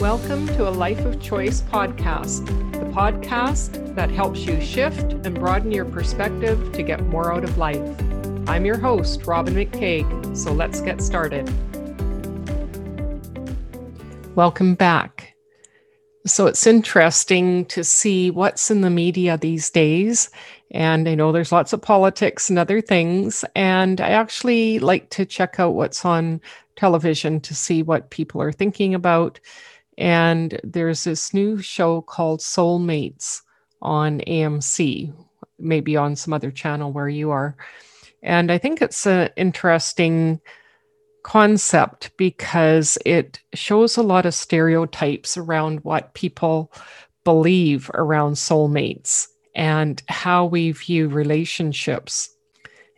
Welcome to a Life of Choice podcast, the podcast that helps you shift and broaden your perspective to get more out of life. I'm your host, Robin McCaig, so let's get started. Welcome back. So it's interesting to see what's in the media these days. And I know there's lots of politics and other things. And I actually like to check out what's on television to see what people are thinking about and there's this new show called Soulmates on AMC, maybe on some other channel where you are. And I think it's an interesting concept because it shows a lot of stereotypes around what people believe around soulmates and how we view relationships.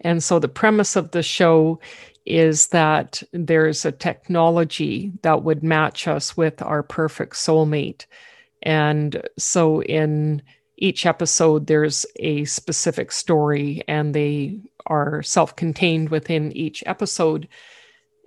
And so the premise of the show is that there's a technology that would match us with our perfect soulmate. And so in each episode, there's a specific story, and they are self contained within each episode.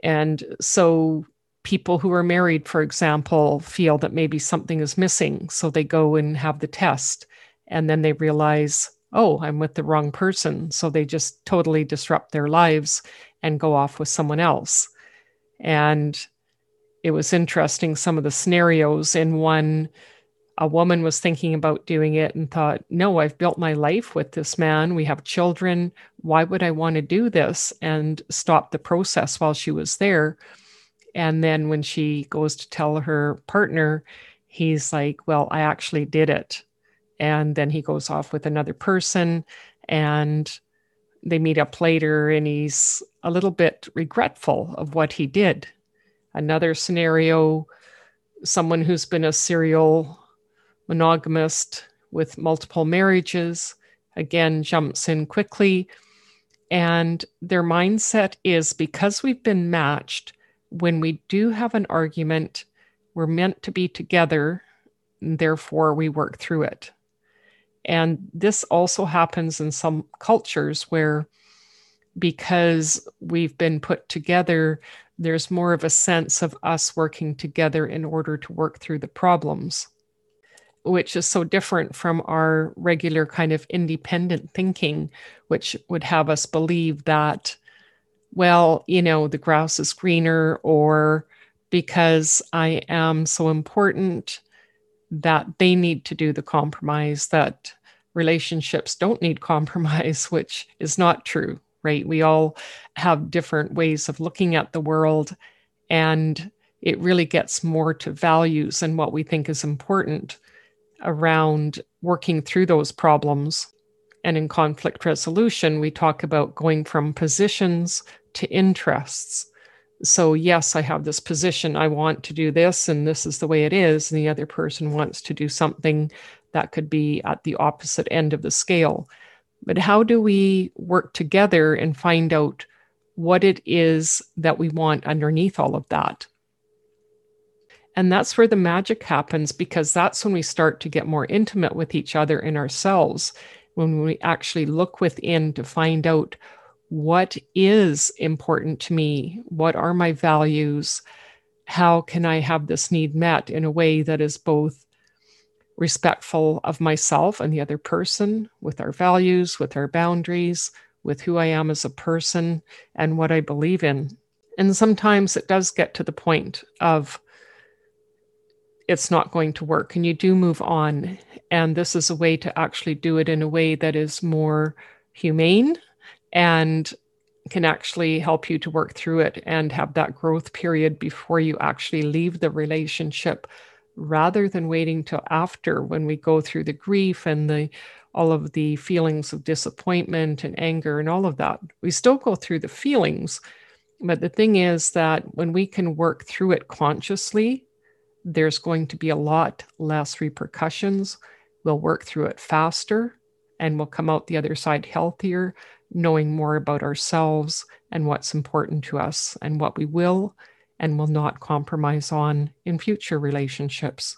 And so people who are married, for example, feel that maybe something is missing. So they go and have the test, and then they realize, oh, I'm with the wrong person. So they just totally disrupt their lives and go off with someone else. And it was interesting, some of the scenarios. In one, a woman was thinking about doing it and thought, no, I've built my life with this man. We have children. Why would I want to do this? And stop the process while she was there. And then when she goes to tell her partner, he's like, well, I actually did it. And then he goes off with another person. And they meet up later and he's a little bit regretful of what he did. Another scenario someone who's been a serial monogamist with multiple marriages again jumps in quickly. And their mindset is because we've been matched, when we do have an argument, we're meant to be together, and therefore we work through it. And this also happens in some cultures where, because we've been put together, there's more of a sense of us working together in order to work through the problems, which is so different from our regular kind of independent thinking, which would have us believe that, well, you know, the grass is greener, or because I am so important, that they need to do the compromise, that relationships don't need compromise, which is not true, right? We all have different ways of looking at the world, and it really gets more to values and what we think is important around working through those problems. And in conflict resolution, we talk about going from positions to interests so yes i have this position i want to do this and this is the way it is and the other person wants to do something that could be at the opposite end of the scale. But how do we work together and find out what it is that we want underneath all of that? And that's where the magic happens because that's when we start to get more intimate with each other and ourselves when we actually look within to find out what is important to me? What are my values? How can I have this need met in a way that is both respectful of myself and the other person, with our values, with our boundaries, with who I am as a person, and what I believe in? And sometimes it does get to the point of it's not going to work, and you do move on. And this is a way to actually do it in a way that is more humane and can actually help you to work through it and have that growth period before you actually leave the relationship rather than waiting till after when we go through the grief and the all of the feelings of disappointment and anger and all of that. We still go through the feelings but the thing is that when we can work through it consciously there's going to be a lot less repercussions. We'll work through it faster and we'll come out the other side healthier knowing more about ourselves and what's important to us and what we will and will not compromise on in future relationships.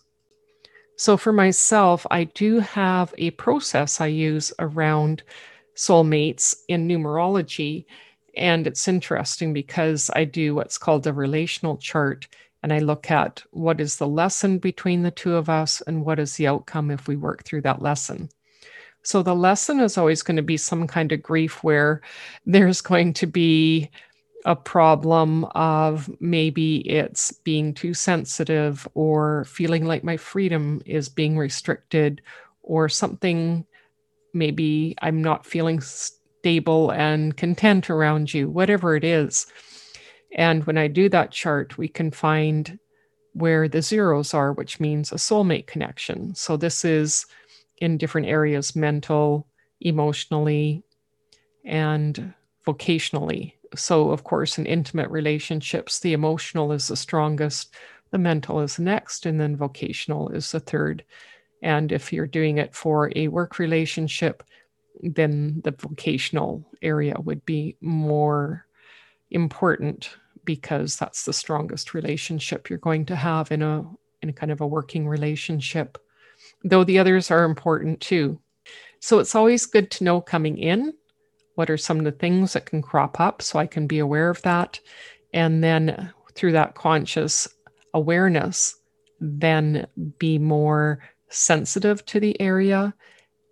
So, for myself, I do have a process I use around soulmates in numerology. And it's interesting because I do what's called a relational chart. and I look at what is the lesson between the two of us and what is the outcome if we work through that lesson. So the lesson is always going to be some kind of grief where there's going to be a problem of maybe it's being too sensitive or feeling like my freedom is being restricted or something maybe I'm not feeling stable and content around you, whatever it is. And when I do that chart, we can find where the zeros are, which means a soulmate connection. So this is in different areas mental, emotionally, and vocationally. So, of course, in intimate relationships, the emotional is the strongest, the mental is next, and then vocational is the third. And if you're doing it for a work relationship, then the vocational area would be more important because that's the strongest relationship you're going to have in a in a kind of a working relationship though the others are important too so it's always good to know coming in what are some of the things that can crop up so i can be aware of that and then through that conscious awareness then be more sensitive to the area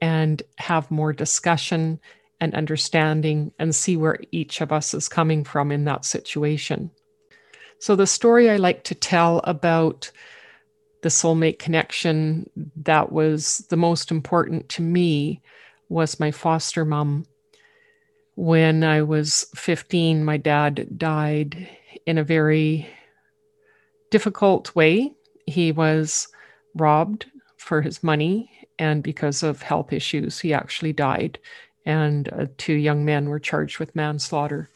and have more discussion and understanding and see where each of us is coming from in that situation. So, the story I like to tell about the soulmate connection that was the most important to me was my foster mom. When I was 15, my dad died in a very difficult way. He was robbed for his money, and because of health issues, he actually died and uh, two young men were charged with manslaughter.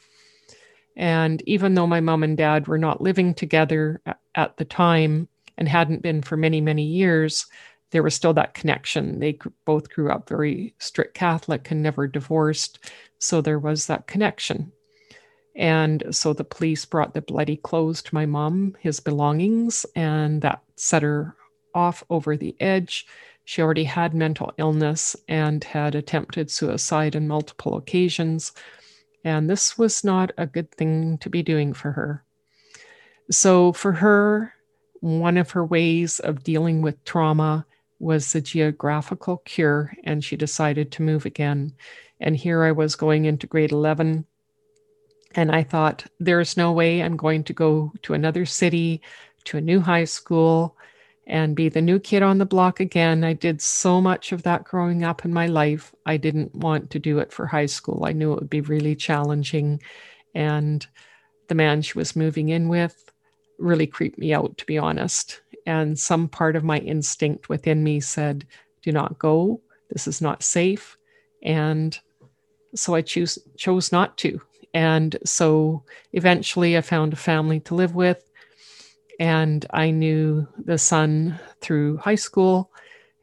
And even though my mom and dad were not living together at the time and hadn't been for many, many years, there was still that connection. They both grew up very strict Catholic and never divorced. So there was that connection. And so the police brought the bloody clothes to my mom, his belongings, and that set her off over the edge. She already had mental illness and had attempted suicide on multiple occasions. And this was not a good thing to be doing for her. So, for her, one of her ways of dealing with trauma was the geographical cure, and she decided to move again. And here I was going into grade 11, and I thought, there's no way I'm going to go to another city, to a new high school, and be the new kid on the block again. I did so much of that growing up in my life. I didn't want to do it for high school. I knew it would be really challenging. And the man she was moving in with really creeped me out, to be honest. And some part of my instinct within me said, do not go. This is not safe. And so I choose, chose not to. And so eventually I found a family to live with and I knew the son through high school,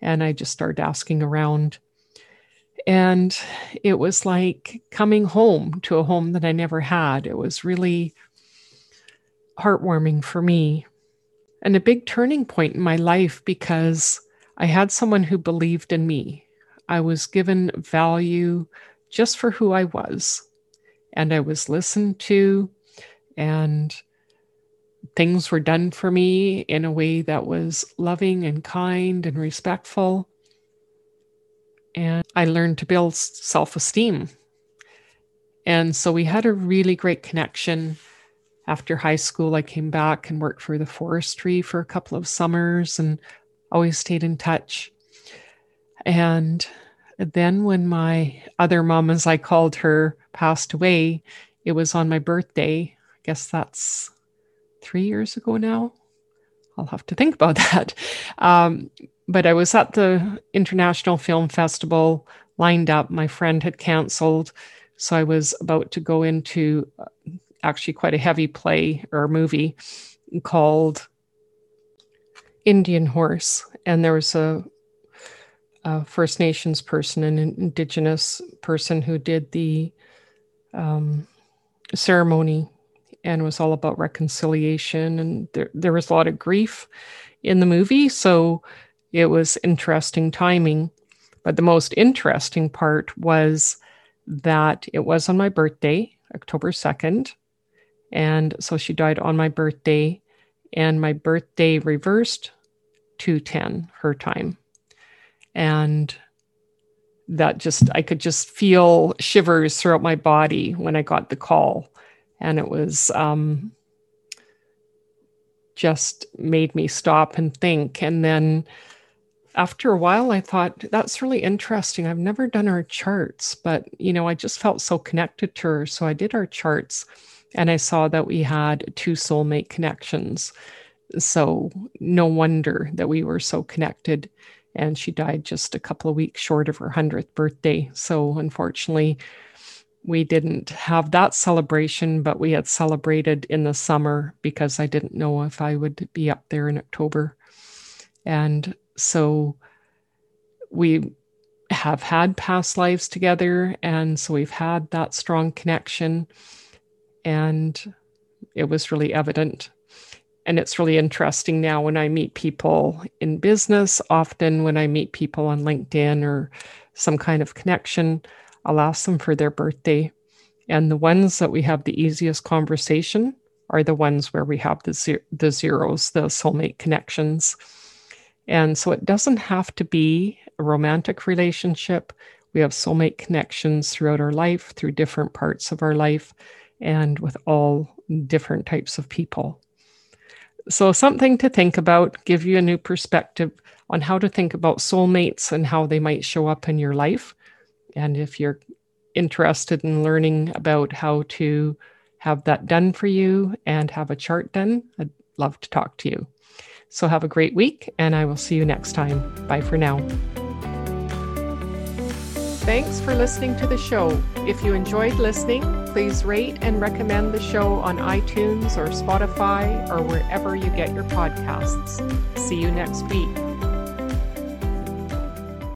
and I just started asking around. And it was like coming home to a home that I never had. It was really heartwarming for me and a big turning point in my life because I had someone who believed in me. I was given value just for who I was, and I was listened to, and things were done for me in a way that was loving and kind and respectful. And I learned to build self esteem. And so we had a really great connection. After high school, I came back and worked for the forestry for a couple of summers and always stayed in touch. And then, when my other mom, as I called her, passed away, it was on my birthday. I guess that's three years ago now. I'll have to think about that. Um, but I was at the International Film Festival, lined up. My friend had canceled. So I was about to go into actually quite a heavy play or movie called Indian Horse. And there was a, a First Nations person, an Indigenous person who did the um, ceremony and was all about reconciliation. And there, there was a lot of grief in the movie. So it was interesting timing. But the most interesting part was that it was on my birthday, October 2nd. And so she died on my birthday. and my birthday reversed to 10 her time. And that just, I could just feel shivers throughout my body when I got the call. And it was um, just made me stop and think. And then after a while, I thought, that's really interesting. I've never done our charts, but, you know, I just felt so connected to her. So I did our charts and I saw that we had two soulmate connections. So no wonder that we were so connected. And she died just a couple of weeks short of her 100th birthday. So unfortunately, we didn't have that celebration, but we had celebrated in the summer because I didn't know if I would be up there in October. And so we have had past lives together. And so we've had that strong connection. And it was really evident. And it's really interesting now when I meet people in business, often when I meet people on LinkedIn or some kind of connection, I'll ask them for their birthday. And the ones that we have the easiest conversation are the ones where we have the, ze- the zeros, the soulmate connections. And so it doesn't have to be a romantic relationship. We have soulmate connections throughout our life, through different parts of our life, and with all different types of people. So, something to think about, give you a new perspective on how to think about soulmates and how they might show up in your life. And if you're interested in learning about how to have that done for you and have a chart done, I'd love to talk to you. So have a great week, and I will see you next time. Bye for now. Thanks for listening to the show. If you enjoyed listening, please rate and recommend the show on iTunes or Spotify or wherever you get your podcasts. See you next week.